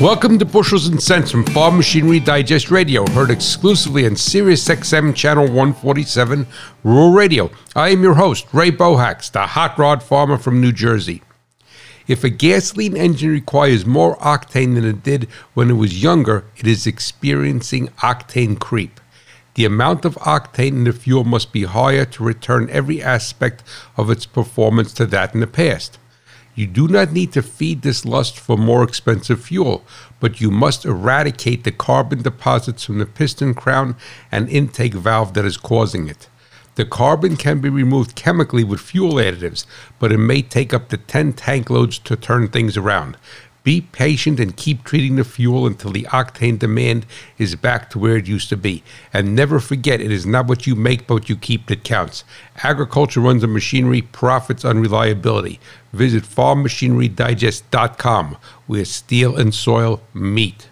Welcome to Bushels and Cents from Farm Machinery Digest Radio, heard exclusively on Sirius XM Channel 147, Rural Radio. I am your host, Ray Bohacz, the hot rod farmer from New Jersey. If a gasoline engine requires more octane than it did when it was younger, it is experiencing octane creep. The amount of octane in the fuel must be higher to return every aspect of its performance to that in the past. You do not need to feed this lust for more expensive fuel, but you must eradicate the carbon deposits from the piston crown and intake valve that is causing it. The carbon can be removed chemically with fuel additives, but it may take up to 10 tank loads to turn things around. Be patient and keep treating the fuel until the octane demand is back to where it used to be. And never forget, it is not what you make, but what you keep that counts. Agriculture runs on machinery, profits on reliability. Visit farmmachinerydigest.com, where steel and soil meet.